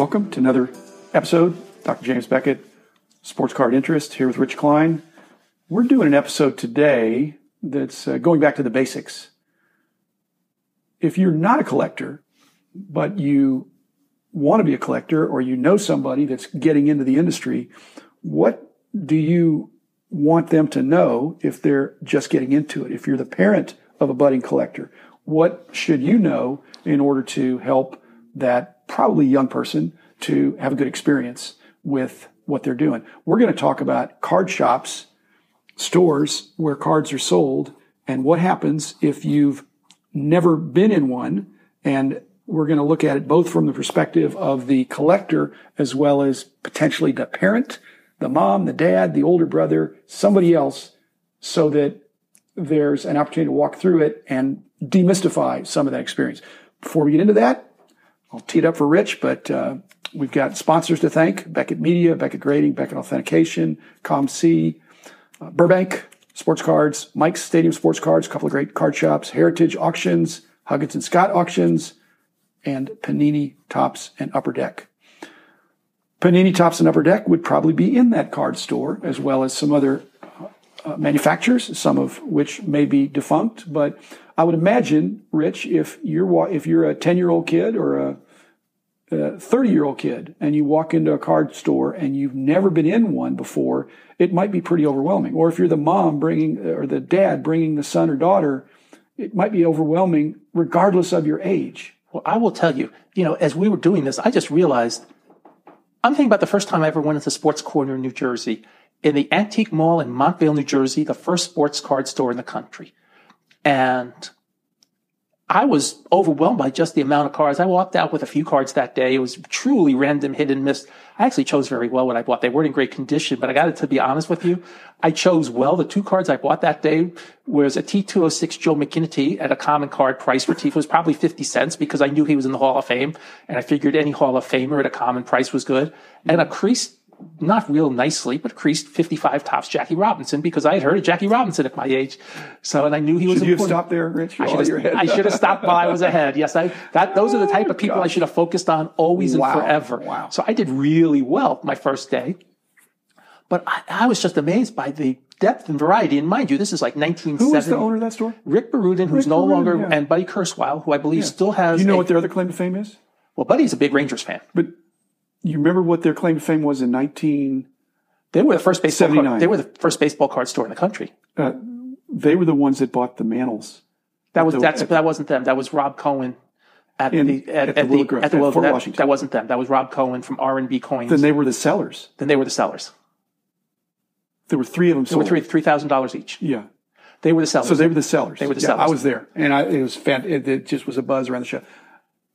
Welcome to another episode. Dr. James Beckett, Sports Card Interest, here with Rich Klein. We're doing an episode today that's uh, going back to the basics. If you're not a collector, but you want to be a collector or you know somebody that's getting into the industry, what do you want them to know if they're just getting into it? If you're the parent of a budding collector, what should you know in order to help that probably young person to have a good experience with what they're doing? We're going to talk about card shops, stores where cards are sold, and what happens if you've never been in one. And we're going to look at it both from the perspective of the collector as well as potentially the parent, the mom, the dad, the older brother, somebody else, so that there's an opportunity to walk through it and demystify some of that experience. Before we get into that, I'll tee it up for Rich, but uh, we've got sponsors to thank Beckett Media, Beckett Grading, Beckett Authentication, COMC, uh, Burbank Sports Cards, Mike's Stadium Sports Cards, a couple of great card shops, Heritage Auctions, Huggins and Scott Auctions, and Panini Topps and Upper Deck. Panini Topps and Upper Deck would probably be in that card store, as well as some other uh, manufacturers, some of which may be defunct. But I would imagine, Rich, if you're if you're a ten year old kid or a a 30 year old kid and you walk into a card store and you've never been in one before, it might be pretty overwhelming. Or if you're the mom bringing or the dad bringing the son or daughter, it might be overwhelming regardless of your age. Well, I will tell you, you know, as we were doing this, I just realized I'm thinking about the first time I ever went into Sports Corner in New Jersey in the Antique Mall in Montvale, New Jersey, the first sports card store in the country. And I was overwhelmed by just the amount of cards. I walked out with a few cards that day. It was truly random hit and miss. I actually chose very well what I bought. They weren't in great condition, but I got it to be honest with you. I chose well. The two cards I bought that day was a T206 Joe McGinnity at a common card price for T. was probably 50 cents because I knew he was in the Hall of Fame and I figured any Hall of Famer at a common price was good. And a crease not real nicely, but creased 55 Topps Jackie Robinson because I had heard of Jackie Robinson at my age. So, and I knew he was Should you important. have stopped there, Rich? I should, have, I should have stopped while I was ahead. Yes, I, that, those are the type of oh, people Oh, I should have focused on always Wow. and forever. Wow. So I did really well my first day. But I, I was just amazed by the depth and variety. And mind you, this is like 1970. Who was the owner of that store? Rick Barudin, who's Rick no Barudin, longer, yeah. and Buddy Kurzweil, who I believe still has. Do you know a- what their other claim to fame is? well, Buddy's a big Rangers fan. But you remember what their claim to fame was in 19. They were the first baseball. 79. Card, they were the first baseball card store in the country. Uh, they were the ones that bought the Mantles. That was the- that's at that wasn't them. That was Rob Cohen at In- the at, at the at Grove, at the at Fort that, Washington. that wasn't them. That was Rob Cohen from R and B Coins. Then they were the sellers. then they were the sellers. There were three of them They were sold. three three thousand dollars each. Yeah. They were the sellers. So they were the sellers. They were the Yeah, sellers. I was there, and I, it was fan, it, it just was a buzz around the show.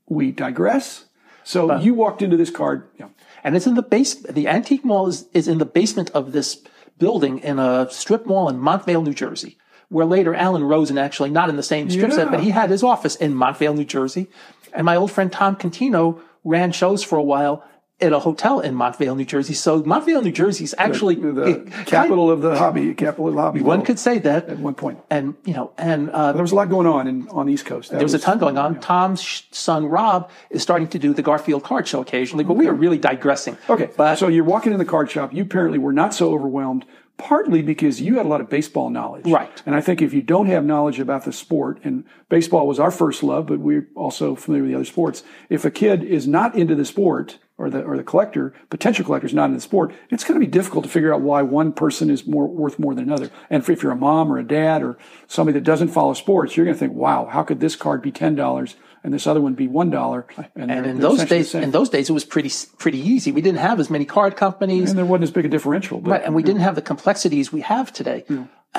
We digress. So you walked into this card. Yeah. and it's in the base. The antique mall is is in the basement of this building in a strip mall in Montvale, New Jersey. Where later Alan Rosen actually not in the same strip Yeah. set, but he had his office in Montvale, New Jersey. And my old friend Tom Contino ran shows for a while at a hotel in Montvale, New Jersey. So Montvale, New Jersey is actually The capital of the hobby, capital of the hobby. One world could say that. at one point. and you know, and uh, There was a lot going on in, on the East Coast. That there was a ton going on. Tom's son Rob is starting to do the Garfield card show occasionally, but we are really digressing. Okay, but so you're walking in the card shop. You apparently were not so overwhelmed, partly because you had a lot of baseball knowledge. Right. And I think if you don't have knowledge about the sport, and baseball was our first love, but we're also familiar with the other sports. If a kid is not into the sport, or the or the collector, potential collector is not in the sport, it's going to be difficult to figure out why one person is more worth more than another. And if you're a mom or a dad or somebody that doesn't follow sports, you're going to think, wow, how could this card be ten dollars and this other one be one dollar?" dollar? and in those days, in those days, it was pretty pretty easy. We didn't have as many card companies. and there wasn't as big a differential. But Right, and we didn't have the complexities we have today.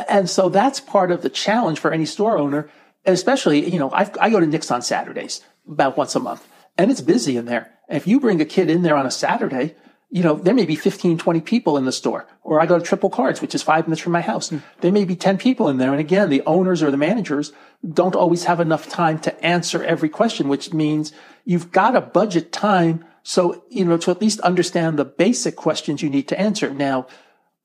And so that's part of the challenge for any store owner, especially, you know, I've, I go to Nick's on Saturdays about once a month, and it's busy in there. If you bring a kid in there on a Saturday, you know, there may be 15, 20 people in the store. Or I go to Triple Cards, which is five minutes from my house. Hmm. There may be 10 people in there. And again, the owners or the managers don't always have enough time to answer every question, which means you've got to budget time. So, you know, to at least understand the basic questions you need to answer. Now,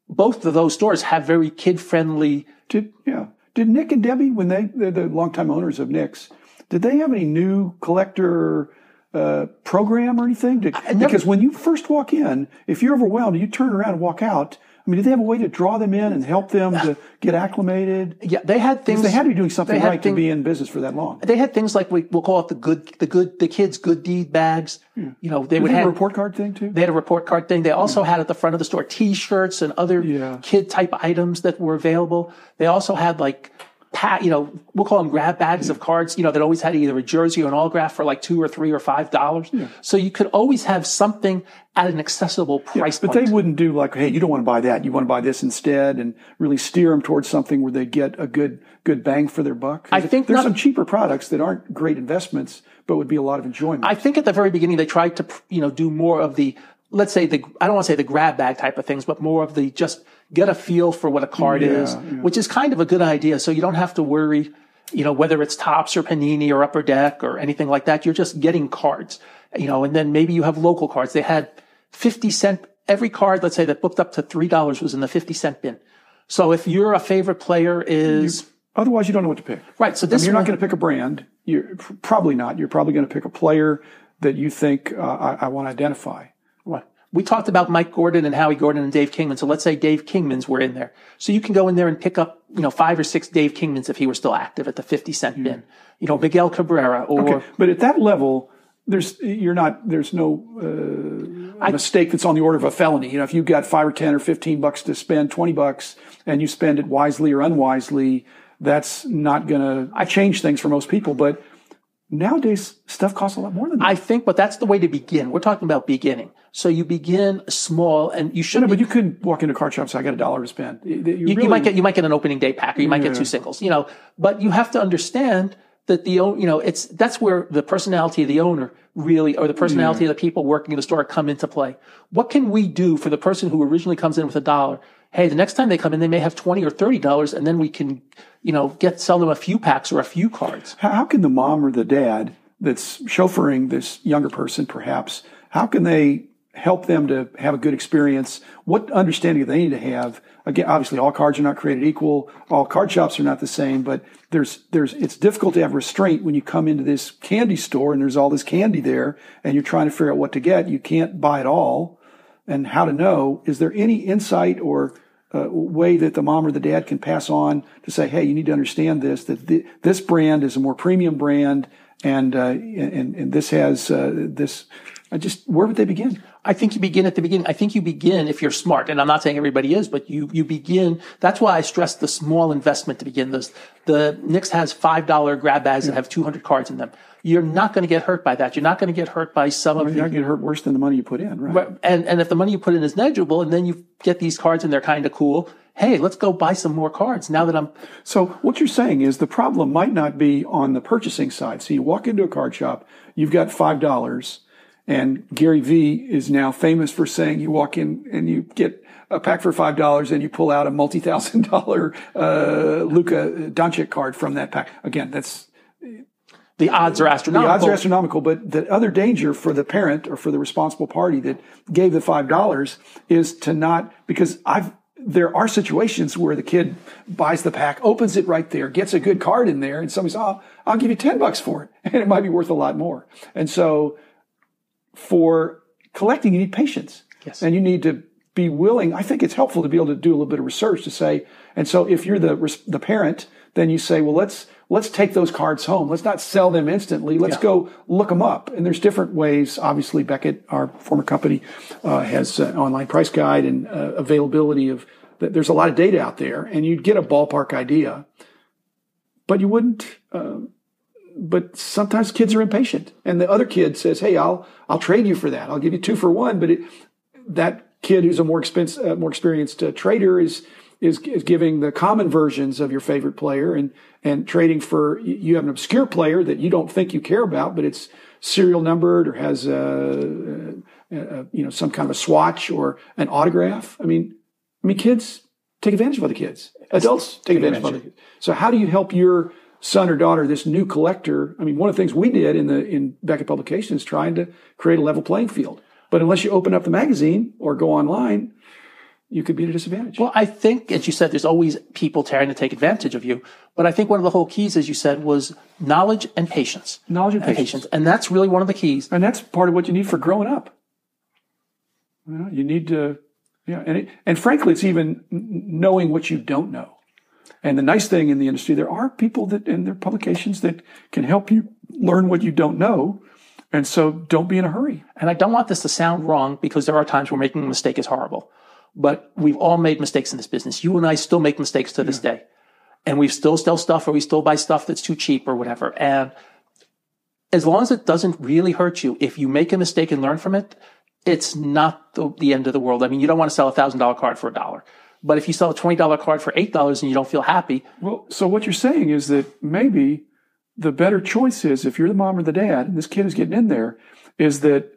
both of those stores have very kid friendly. Did yeah? Did Nick and Debbie, when they they're the longtime owners of Nick's, did they have any new collector uh, program or anything? To, never- because when you first walk in, if you're overwhelmed, you turn around and walk out. I mean, do they have a way to draw them in and help them to get acclimated? Yeah, they had things. They had to be doing something they right thing- to be in business for that long. They had things like we, we'll call it the good, the good, the kids' good deed bags. You know, they Was would a have report card thing too? They had a report card thing. They also had at the front of the store T-shirts and other Yeah. kid type items that were available. They also had like, pat, you know, we'll call them grab bags of cards. You know, that always had either a jersey or an autograph for like two or three or five dollars. So you could always have something at an accessible price But point. they wouldn't do like, hey, you don't want to buy that. You want to buy this instead, and really steer them towards something where they get a good good bang for their buck. I think there's not- some cheaper products that aren't great investments, but would be a lot of enjoyment. I think at the very beginning they tried to, you know, do more of the, let's say the, I don't want to say the grab bag type of things, but more of the just get a feel for what a card is, which is kind of a good idea. So you don't have to worry, you know, whether it's Topps or panini or upper deck or anything like that. You're just getting cards, you know, and then maybe you have local cards. They had 50 cent, every card, let's say that booked up to $3 was in the 50 cent bin. So if your a favorite player is, Otherwise, you don't know what to pick. right. So I mean, you're one- not going to pick a brand. You're probably not. You're probably going to pick a player that you think uh, I, I want to identify. We talked about Mike Gordon and Howie Gordon and Dave Kingman. So let's say Dave Kingman's were in there. So you can go in there and pick up, you know, five or six Dave Kingmans if he were still active at the 50 cent bin. You know, Miguel Cabrera or Okay, but at that level, there's you're not there's no uh, mistake that's on the order of a felony. You know, if you've got five or ten or fifteen bucks to spend, twenty bucks, and you spend it wisely or unwisely, that's not to I change things for most people. But nowadays, stuff costs a lot more than that. I think, but that's the way to begin. We're talking about beginning. So you begin small and you should no, be but you couldn't walk into a card shop and say, "I got a dollar to spend." You, you really- you might get you might get an opening day pack or you might get two singles you know but you have to understand that the own- you know it's that's where the personality of the owner really or the personality of the people working in the store come into play. What can we do for the person who originally comes in with a dollar? Hey the next time they come in they may have 20 or 30 dollars and then we can you know get sell them a few packs or a few cards. How, how can the mom or the dad that's chauffeuring this younger person, perhaps, how can they help them to have a good experience? What understanding do they need to have? Again, obviously, all cards are not created equal. All card shops are not the same, but there's, there's, it's difficult to have restraint when you come into this candy store and there's all this candy there and you're trying to figure out what to get. You can't buy it all and how to know. Is there any insight or uh, way that the mom or the dad can pass on to say, "Hey, you need to understand this. That th- this brand is a more premium brand, and uh, and and this has uh, this." I just where would they begin? I think you begin at the beginning. I think you begin if you're smart, and I'm not saying everybody is, but you you begin. That's why I stress the small investment to begin. This the Nick's has five dollar grab bags that have 200 cards in them. You're not going to get hurt by that. You're not going to get hurt by some of You're the not going to get hurt worse than the money you put in, right? And and if the money you put in is negligible, and then you get these cards and they're kind of cool. Hey, let's go buy some more cards now that I'm. So what you're saying is the problem might not be on the purchasing side. So you walk into a card shop, you've got five dollars, and Gary Vee is now famous for saying you walk in and you get a pack for five dollars and you pull out a multi-thousand dollar uh, Luka Doncic card from that pack. Again, that's The odds are astronomical. the odds are astronomical, but the other danger for the parent or for the responsible party that gave the five dollars is to not because I've there are situations where the kid buys the pack, opens it right there, gets a good card in there, and somebody says, "Oh, I'll give you ten bucks for it," and it might be worth a lot more. And so, for collecting, you need patience, Yes. and you need to be willing. I think it's helpful to be able to do a little bit of research to say. And so, if you're the the parent, then you say, "Well, let's let's take those cards home. Let's not sell them instantly. Let's go look them up." And there's different ways. Obviously, Beckett, our former company, uh, has an online price guide and uh, availability of. There's a lot of data out there, and you'd get a ballpark idea, but you wouldn't. Uh, but sometimes kids are impatient, and the other kid says, "Hey, I'll I'll trade you for that. I'll give you two for one." But it, that kid who's a more expense, uh, more experienced uh, trader is, is is giving the common versions of your favorite player and and trading for you have an obscure player that you don't think you care about, but it's serial numbered or has a, a, a you know some kind of a swatch or an autograph. I mean, I mean, kids take advantage of other kids. Adults take advantage of other kids. So how do you help your son or daughter, this new collector? I mean, one of the things we did in the in Beckett Publications, trying to create a level playing field. But unless you open up the magazine or go online, you could be at a disadvantage. Well, I think, as you said, there's always people trying to take advantage of you. But I think one of the whole keys, as you said, was knowledge and patience. Knowledge and patience. And that's really one of the keys. And that's part of what you need for growing up. You, know, you need to, yeah. And, it, and frankly, it's even knowing what you don't know. And the nice thing in the industry, there are people that in their publications that can help you learn what you don't know. And so don't be in a hurry. And I don't want this to sound wrong because there are times where making a mistake is horrible. But we've all made mistakes in this business. You and I still make mistakes to this yeah. day. And we still sell stuff or we still buy stuff that's too cheap or whatever. And as long as it doesn't really hurt you, if you make a mistake and learn from it, it's not the, the end of the world. I mean, you don't want to sell a thousand dollar card for a dollar. But if you sell a $20 card for $8 and you don't feel happy. Well, so what you're saying is that maybe the better choice is if you're the mom or the dad and this kid is getting in there, is that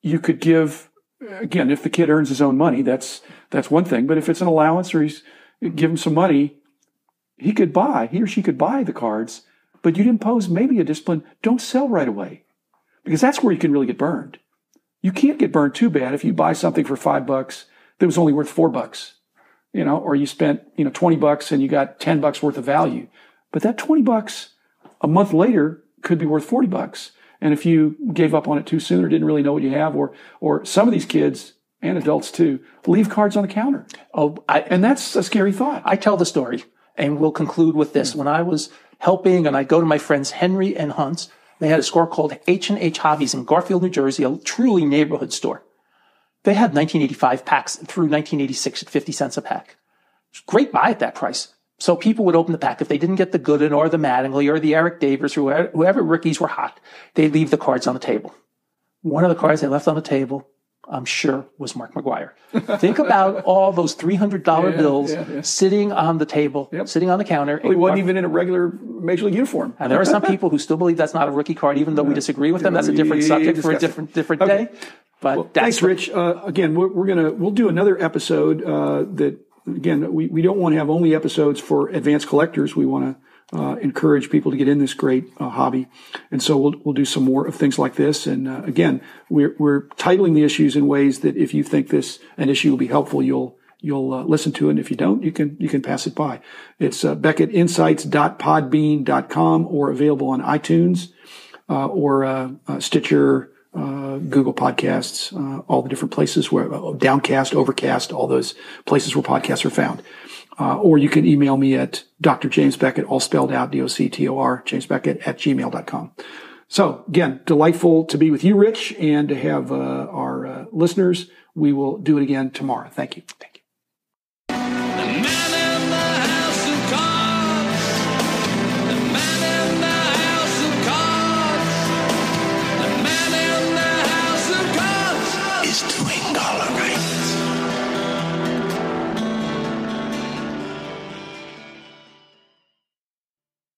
you could give, again, if the kid earns his own money, that's, that's one thing. But if it's an allowance or he's give him some money, he could buy, he or she could buy the cards, but you'd impose maybe a discipline. Don't sell right away because that's where you can really get burned. You can't get burned too bad if you buy something for five bucks that was only worth four bucks you know, or you spent, you know, 20 bucks and you got 10 bucks worth of value. But that 20 bucks a month later could be worth 40 bucks. And if you gave up on it too soon or didn't really know what you have, or, or some of these kids and adults too, leave cards on the counter. Oh, I, and that's a scary thought. I tell the story and we'll conclude with this. When I was helping and I go to my friends Henry and Hunt's, they had a store called H&H Hobbies in Garfield, New Jersey, a truly neighborhood store. They had 1985 packs through 1986 at 50 cents a pack. Great buy at that price. So people would open the pack. If they didn't get the Gooden or the Mattingly or the Eric Davis or whoever, whoever rookies were hot, they'd leave the cards on the table. One of the cards they left on the table, I'm sure, was Mark McGwire. Think about all those $300 yeah, bills yeah, yeah. sitting on the table, yep. sitting on the counter. Well, he wasn't even in a regular Major League uniform. And there are some people who still believe that's not a rookie card, even though we disagree with them. That's a different subject for a different, different okay. day. But well, thanks, Rich. Uh, again, we're, we're, gonna we'll do another episode uh, that again we, we don't want to have only episodes for advanced collectors. We want to uh, encourage people to get in this great uh, hobby, and so we'll we'll do some more of things like this. And uh, again, we're we're titling the issues in ways that if you think this an issue will be helpful, you'll you'll uh, listen to it. And if you don't, you can you can pass it by. It's uh, BeckettInsights.podbean.com or available on iTunes uh, or uh, uh, Stitcher, uh, Google Podcasts, uh, all the different places where uh, Downcast, Overcast, all those places where podcasts are found. Uh, or you can email me at Dr. James Beckett, all spelled out, D-O-C-T-O-R, James Beckett at gmail.com. So again, delightful to be with you, Rich, and to have uh, our uh, listeners. We will do it again tomorrow. Thank you.